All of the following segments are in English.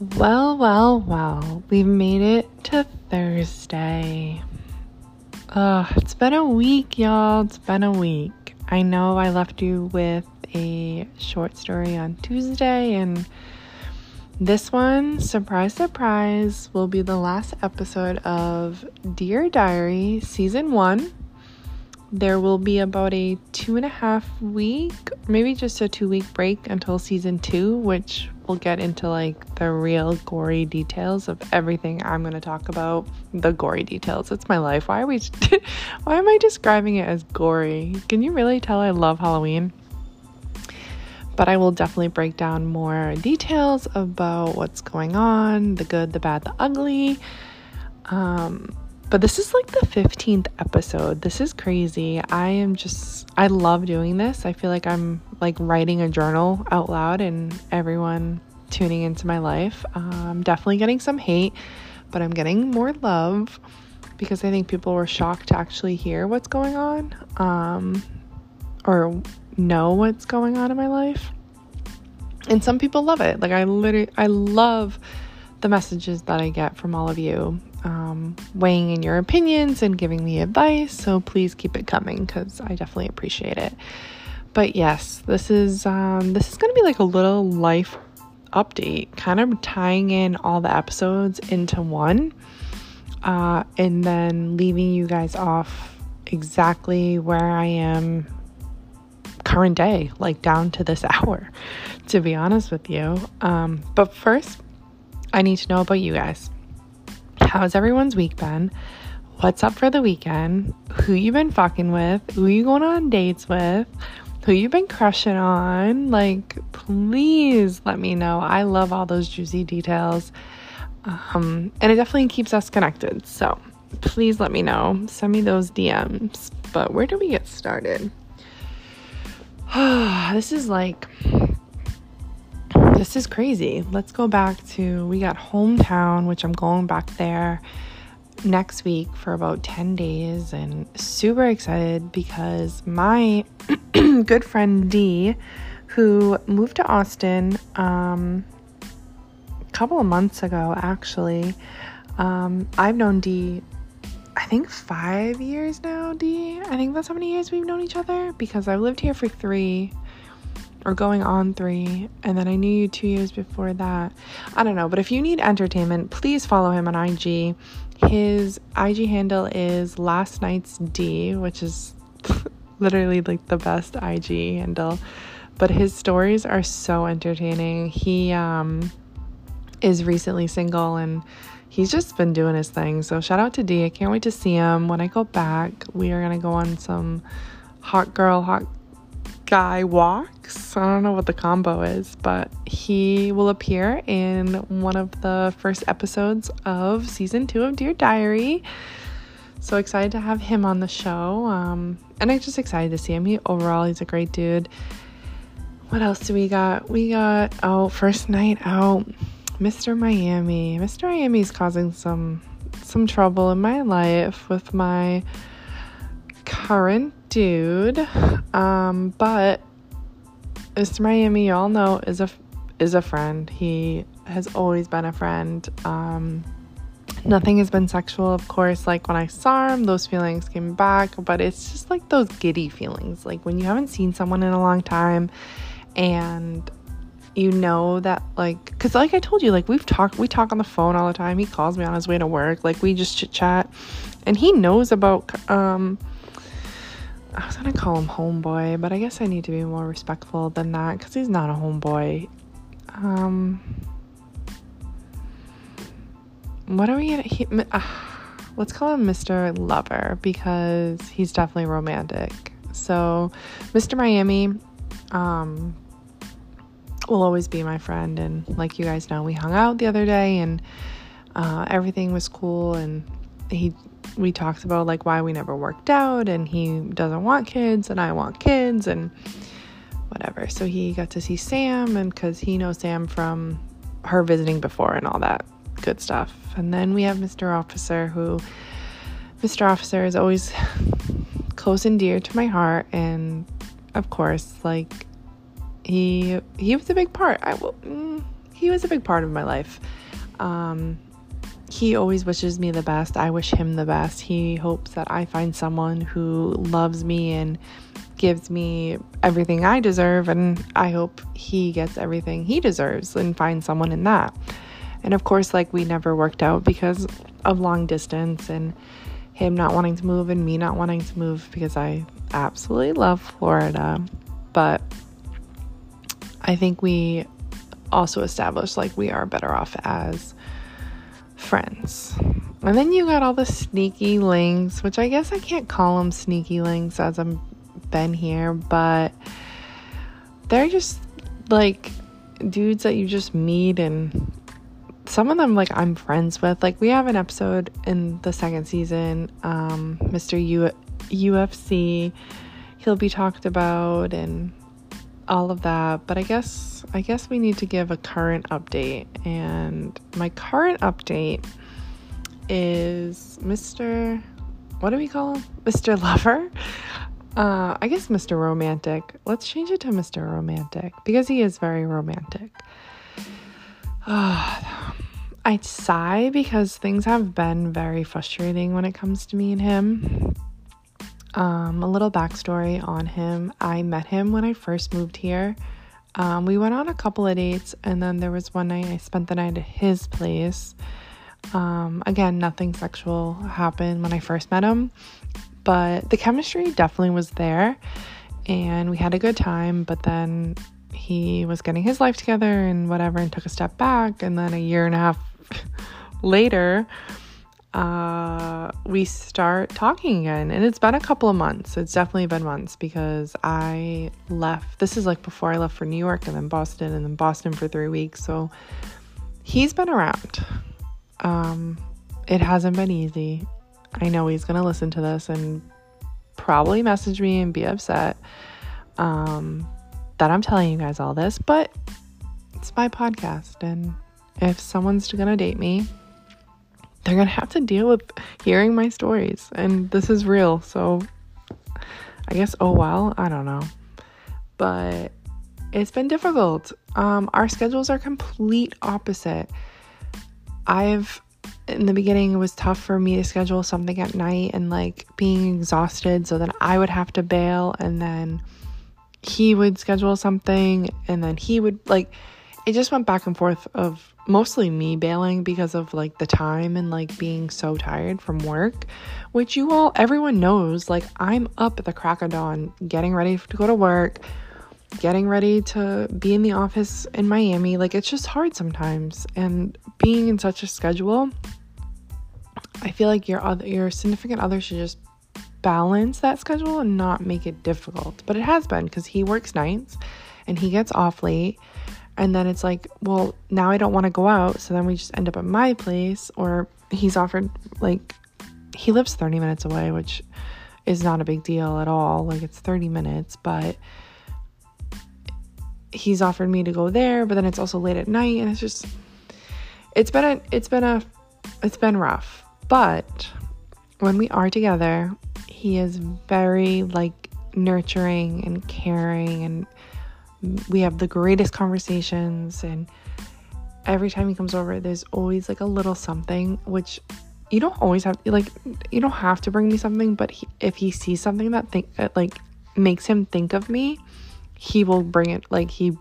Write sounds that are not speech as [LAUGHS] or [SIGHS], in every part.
Well, well, well, we've made it to Thursday. Ugh, it's been a week, y'all. It's been a week. I know I left you with a short story on Tuesday, and this one, surprise, surprise, will be the last episode of Dear Diary Season 1 there will be about a two and a half week, maybe just a two week break until season two, which we'll get into like the real gory details of everything I'm going to talk about. The gory details. It's my life. Why are we, [LAUGHS] why am I describing it as gory? Can you really tell I love Halloween? But I will definitely break down more details about what's going on the good, the bad, the ugly. Um, but this is like the 15th episode. This is crazy. I am just, I love doing this. I feel like I'm like writing a journal out loud and everyone tuning into my life. I'm um, definitely getting some hate, but I'm getting more love because I think people were shocked to actually hear what's going on um, or know what's going on in my life. And some people love it. Like, I literally, I love the messages that I get from all of you um, weighing in your opinions and giving me advice. So please keep it coming because I definitely appreciate it. But yes, this is um, this is going to be like a little life update, kind of tying in all the episodes into one, uh, and then leaving you guys off exactly where I am current day, like down to this [LAUGHS] hour, to be honest with you. Um, but first, I need to know about you guys. How's everyone's week been? What's up for the weekend? Who you been fucking with? Who you going on dates with? Who you been crushing on? Like, please let me know. I love all those juicy details. Um, and it definitely keeps us connected. So please let me know. Send me those DMs. But where do we get started? [SIGHS] this is like this is crazy. Let's go back to we got hometown, which I'm going back there next week for about 10 days and super excited because my [CLEARS THROAT] good friend D who moved to Austin um, a couple of months ago actually um, I've known D I think 5 years now D I think that's how many years we've known each other because I've lived here for 3 or going on three, and then I knew you two years before that. I don't know, but if you need entertainment, please follow him on IG. His IG handle is last night's D, which is [LAUGHS] literally like the best IG handle. But his stories are so entertaining. He um, is recently single and he's just been doing his thing. So shout out to D. I can't wait to see him. When I go back, we are gonna go on some hot girl, hot guy walks. I don't know what the combo is, but he will appear in one of the first episodes of season two of Dear Diary. So excited to have him on the show. Um, and I'm just excited to see him. He overall, he's a great dude. What else do we got? We got oh, first night out, Mr. Miami. Mr. Miami's causing some some trouble in my life with my current dude. Um, but Mr. Miami, y'all know, is a is a friend. He has always been a friend. Um, nothing has been sexual, of course. Like when I saw him, those feelings came back, but it's just like those giddy feelings. Like when you haven't seen someone in a long time and you know that like because like i told you like we've talked we talk on the phone all the time he calls me on his way to work like we just chit chat and he knows about um I was gonna call him homeboy, but I guess I need to be more respectful than that because he's not a homeboy. Um, what are we gonna? He, uh, let's call him Mr. Lover because he's definitely romantic. So, Mr. Miami, um, will always be my friend, and like you guys know, we hung out the other day, and uh, everything was cool, and he we talked about like why we never worked out and he doesn't want kids and I want kids and whatever. So he got to see Sam and cuz he knows Sam from her visiting before and all that good stuff. And then we have Mr. Officer who Mr. Officer is always [LAUGHS] close and dear to my heart and of course like he he was a big part. I will mm, he was a big part of my life. Um, he always wishes me the best. I wish him the best. He hopes that I find someone who loves me and gives me everything I deserve. And I hope he gets everything he deserves and finds someone in that. And of course, like we never worked out because of long distance and him not wanting to move and me not wanting to move because I absolutely love Florida. But I think we also established like we are better off as friends. And then you got all the sneaky links, which I guess I can't call them sneaky links as I've been here, but they're just like dudes that you just meet and some of them like I'm friends with. Like we have an episode in the second season, um, Mr. U- UFC. He'll be talked about and all of that. But I guess I guess we need to give a current update. And my current update is Mr. What do we call him? Mr. Lover. Uh, I guess Mr. Romantic. Let's change it to Mr. Romantic because he is very romantic. Uh, [SIGHS] I sigh because things have been very frustrating when it comes to me and him. Um, a little backstory on him I met him when I first moved here. Um, we went on a couple of dates, and then there was one night I spent the night at his place. Um, again, nothing sexual happened when I first met him, but the chemistry definitely was there, and we had a good time. But then he was getting his life together and whatever, and took a step back. And then a year and a half [LAUGHS] later, uh, we start talking again. And it's been a couple of months. It's definitely been months because I left. This is like before I left for New York and then Boston and then Boston for three weeks. So he's been around. Um, it hasn't been easy. I know he's going to listen to this and probably message me and be upset um, that I'm telling you guys all this, but it's my podcast. And if someone's going to date me, they're going to have to deal with hearing my stories. And this is real. So I guess, oh well, I don't know. But it's been difficult. Um, our schedules are complete opposite. I've in the beginning it was tough for me to schedule something at night and like being exhausted so then I would have to bail and then he would schedule something and then he would like it just went back and forth of mostly me bailing because of like the time and like being so tired from work, which you all, everyone knows. Like, I'm up at the crack of dawn getting ready to go to work, getting ready to be in the office in Miami. Like, it's just hard sometimes. And being in such a schedule, I feel like your other, your significant other should just balance that schedule and not make it difficult. But it has been because he works nights and he gets off late and then it's like, well, now I don't want to go out. So then we just end up at my place, or he's offered, like, he lives 30 minutes away, which is not a big deal at all. Like, it's 30 minutes, but he's offered me to go there, but then it's also late at night. And it's just, it's been a, it's been a, it's been rough. But when we are together, he is very, like, nurturing and caring and we have the greatest conversations and every time he comes over there's always like a little something which you don't always have like you don't have to bring me something but he, if he sees something that think like makes him think of me he will bring it like he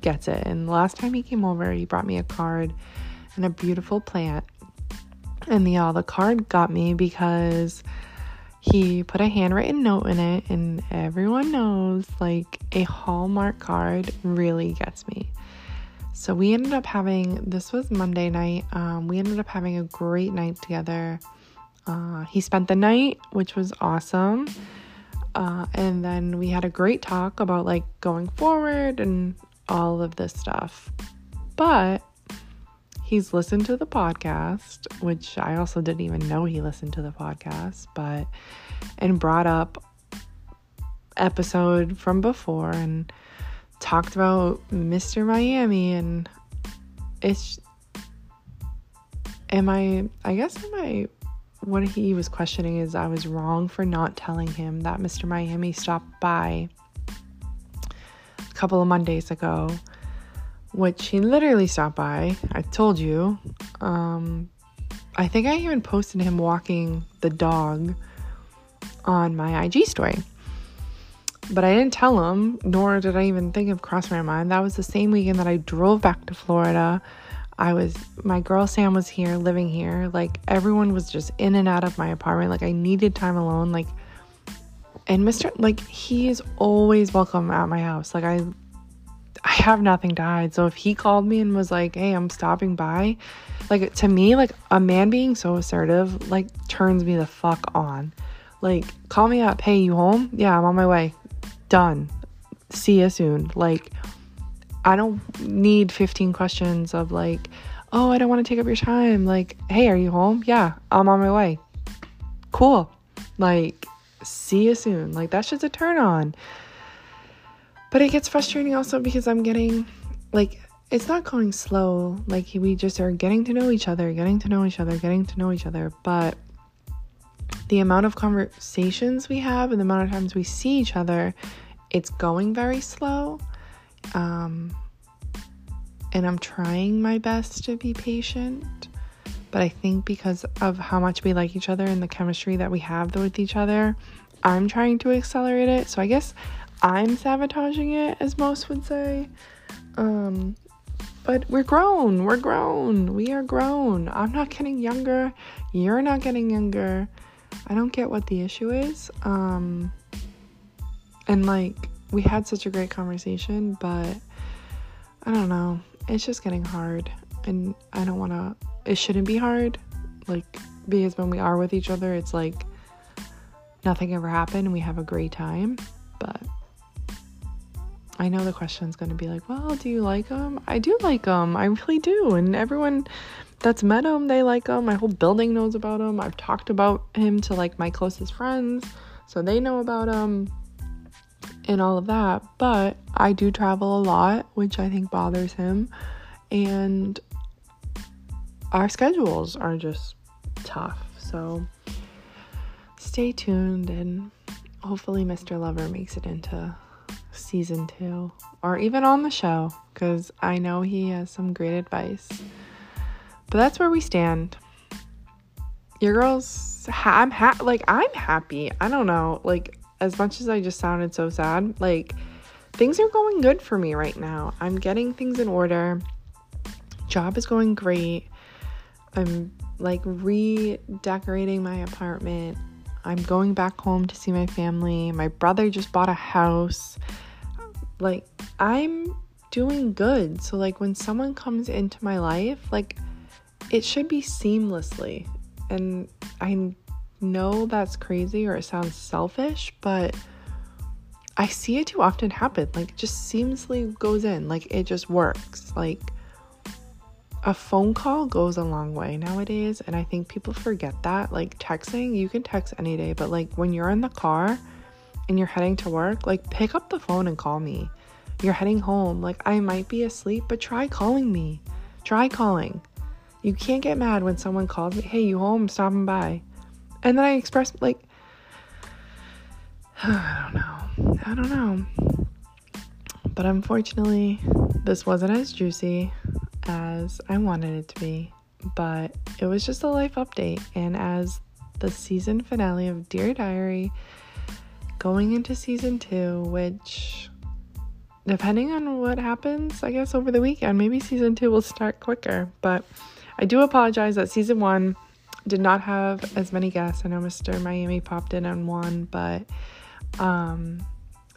gets it. And the last time he came over he brought me a card and a beautiful plant. And the all the card got me because he put a handwritten note in it, and everyone knows like a Hallmark card really gets me. So we ended up having this was Monday night. Um, we ended up having a great night together. Uh, he spent the night, which was awesome. Uh, and then we had a great talk about like going forward and all of this stuff. But he's listened to the podcast, which I also didn't even know he listened to the podcast, but and brought up episode from before and talked about Mr. Miami and it's am I I guess am I what he was questioning is I was wrong for not telling him that Mr. Miami stopped by a couple of Mondays ago which he literally stopped by. I told you. Um, I think I even posted him walking the dog on my IG story. But I didn't tell him, nor did I even think of cross my mind. That was the same weekend that I drove back to Florida. I was, my girl Sam was here, living here. Like, everyone was just in and out of my apartment. Like, I needed time alone. Like, and Mr. Like, he is always welcome at my house. Like, I, I have nothing to hide. So if he called me and was like, hey, I'm stopping by, like, to me, like, a man being so assertive, like, turns me the fuck on. Like, call me up. Hey, you home? Yeah, I'm on my way done. See you soon. Like, I don't need 15 questions of like, oh, I don't want to take up your time. Like, hey, are you home? Yeah, I'm on my way. Cool. Like, see you soon. Like, that's just a turn on. But it gets frustrating also because I'm getting, like, it's not going slow. Like, we just are getting to know each other, getting to know each other, getting to know each other. But the amount of conversations we have and the amount of times we see each other it's going very slow. Um, and I'm trying my best to be patient. But I think because of how much we like each other and the chemistry that we have with each other, I'm trying to accelerate it. So I guess I'm sabotaging it, as most would say. Um, but we're grown. We're grown. We are grown. I'm not getting younger. You're not getting younger. I don't get what the issue is. Um, and like, we had such a great conversation, but I don't know. It's just getting hard. And I don't want to, it shouldn't be hard. Like, because when we are with each other, it's like nothing ever happened and we have a great time. But I know the question's going to be like, well, do you like him? I do like him. I really do. And everyone that's met him, they like him. My whole building knows about him. I've talked about him to like my closest friends, so they know about him and all of that. But I do travel a lot, which I think bothers him. And our schedules are just tough. So stay tuned and hopefully Mr. Lover makes it into season two or even on the show because I know he has some great advice. But that's where we stand. Your girls, ha- I'm ha- like I'm happy. I don't know, like as much as I just sounded so sad, like things are going good for me right now. I'm getting things in order. Job is going great. I'm like redecorating my apartment. I'm going back home to see my family. My brother just bought a house. Like I'm doing good. So like when someone comes into my life, like it should be seamlessly. And I know that's crazy or it sounds selfish, but I see it too often happen. Like, it just seamlessly goes in, like, it just works. Like, a phone call goes a long way nowadays, and I think people forget that. Like, texting, you can text any day, but like, when you're in the car and you're heading to work, like, pick up the phone and call me. You're heading home, like, I might be asleep, but try calling me. Try calling. You can't get mad when someone calls me, hey, you home? stopping by. And then I express like, [SIGHS] I don't know. I don't know. But unfortunately, this wasn't as juicy as I wanted it to be. But it was just a life update. And as the season finale of Dear Diary, going into season two, which, depending on what happens, I guess over the weekend, maybe season two will start quicker. But I do apologize that season one did not have as many guests. I know Mr. Miami popped in on one, but um,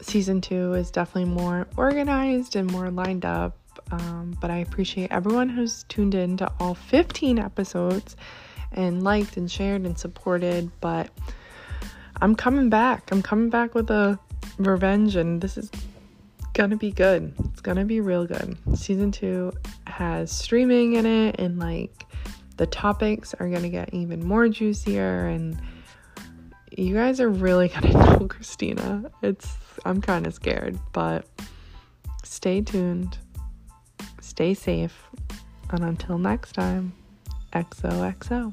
season two is definitely more organized and more lined up. Um, but I appreciate everyone who's tuned in to all 15 episodes and liked and shared and supported. But I'm coming back. I'm coming back with a revenge, and this is gonna be good. It's gonna be real good. Season two has streaming in it and like the topics are to get even more juicier and you guys are really [LAUGHS] to know Christina. It's I'm kind of scared, but stay tuned. Stay safe. And until next time, XOXO.